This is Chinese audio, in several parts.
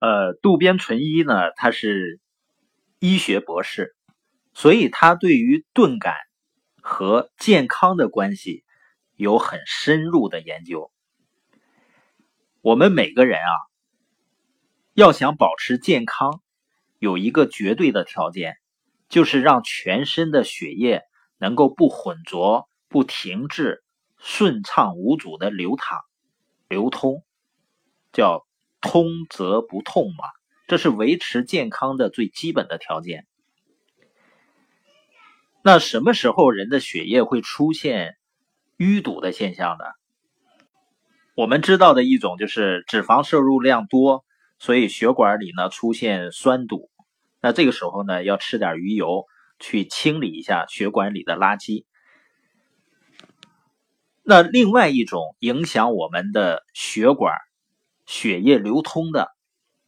呃，渡边淳一呢，他是医学博士，所以他对于钝感和健康的关系有很深入的研究。我们每个人啊，要想保持健康，有一个绝对的条件，就是让全身的血液能够不混浊、不停滞、顺畅无阻的流淌、流通，叫通则不痛嘛。这是维持健康的最基本的条件。那什么时候人的血液会出现淤堵的现象呢？我们知道的一种就是脂肪摄入量多，所以血管里呢出现酸堵。那这个时候呢，要吃点鱼油去清理一下血管里的垃圾。那另外一种影响我们的血管血液流通的，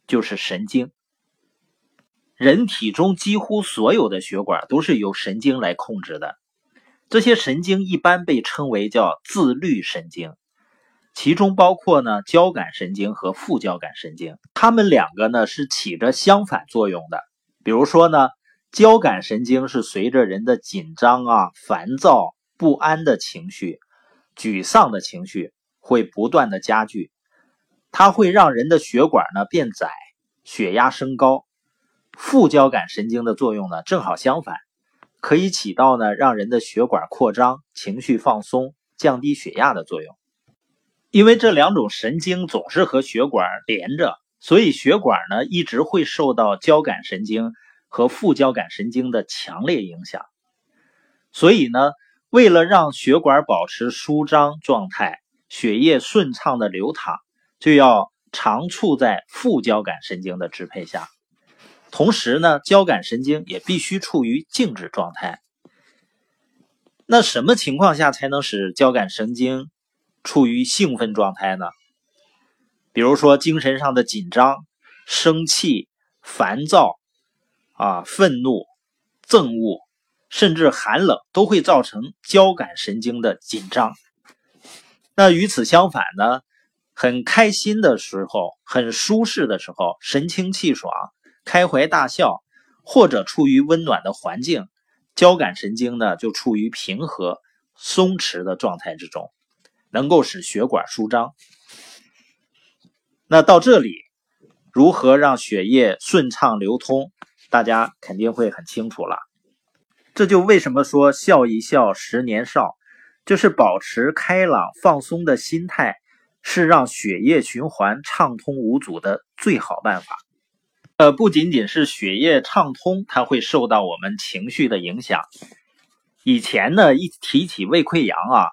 就是神经。人体中几乎所有的血管都是由神经来控制的，这些神经一般被称为叫自律神经。其中包括呢交感神经和副交感神经，它们两个呢是起着相反作用的。比如说呢，交感神经是随着人的紧张啊、烦躁、不安的情绪、沮丧的情绪会不断的加剧，它会让人的血管呢变窄，血压升高。副交感神经的作用呢正好相反，可以起到呢让人的血管扩张、情绪放松、降低血压的作用。因为这两种神经总是和血管连着，所以血管呢一直会受到交感神经和副交感神经的强烈影响。所以呢，为了让血管保持舒张状态，血液顺畅的流淌，就要常处在副交感神经的支配下。同时呢，交感神经也必须处于静止状态。那什么情况下才能使交感神经？处于兴奋状态呢，比如说精神上的紧张、生气、烦躁啊、愤怒、憎恶，甚至寒冷，都会造成交感神经的紧张。那与此相反呢，很开心的时候、很舒适的时候、神清气爽、开怀大笑，或者处于温暖的环境，交感神经呢就处于平和、松弛的状态之中。能够使血管舒张。那到这里，如何让血液顺畅流通，大家肯定会很清楚了。这就为什么说笑一笑十年少，就是保持开朗放松的心态，是让血液循环畅通无阻的最好办法。呃，不仅仅是血液畅通，它会受到我们情绪的影响。以前呢，一提起胃溃疡啊。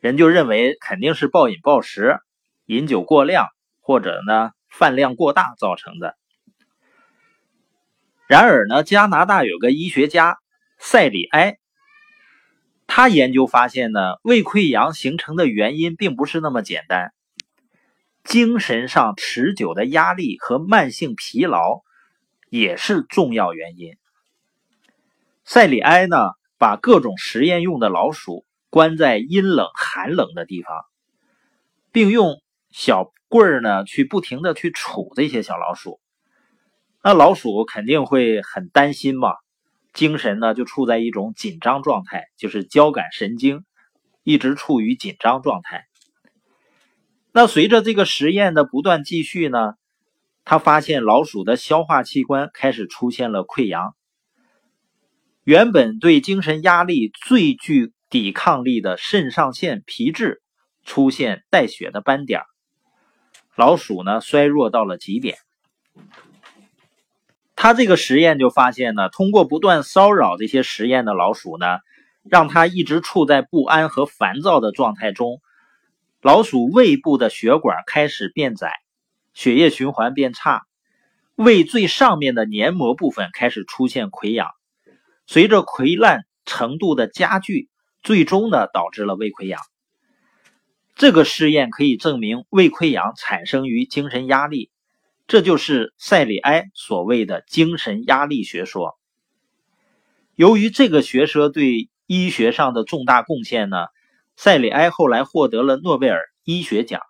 人就认为肯定是暴饮暴食、饮酒过量，或者呢饭量过大造成的。然而呢，加拿大有个医学家塞里埃，他研究发现呢，胃溃疡形成的原因并不是那么简单，精神上持久的压力和慢性疲劳也是重要原因。塞里埃呢，把各种实验用的老鼠。关在阴冷寒冷的地方，并用小棍儿呢去不停的去杵这些小老鼠，那老鼠肯定会很担心嘛，精神呢就处在一种紧张状态，就是交感神经一直处于紧张状态。那随着这个实验的不断继续呢，他发现老鼠的消化器官开始出现了溃疡，原本对精神压力最具抵抗力的肾上腺皮质出现带血的斑点，老鼠呢衰弱到了极点。他这个实验就发现呢，通过不断骚扰这些实验的老鼠呢，让它一直处在不安和烦躁的状态中，老鼠胃部的血管开始变窄，血液循环变差，胃最上面的黏膜部分开始出现溃疡，随着溃烂程度的加剧。最终呢，导致了胃溃疡。这个试验可以证明胃溃疡产生于精神压力，这就是塞里埃所谓的精神压力学说。由于这个学说对医学上的重大贡献呢，塞里埃后来获得了诺贝尔医学奖。